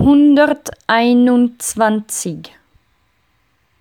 hunderteinundzwanzig.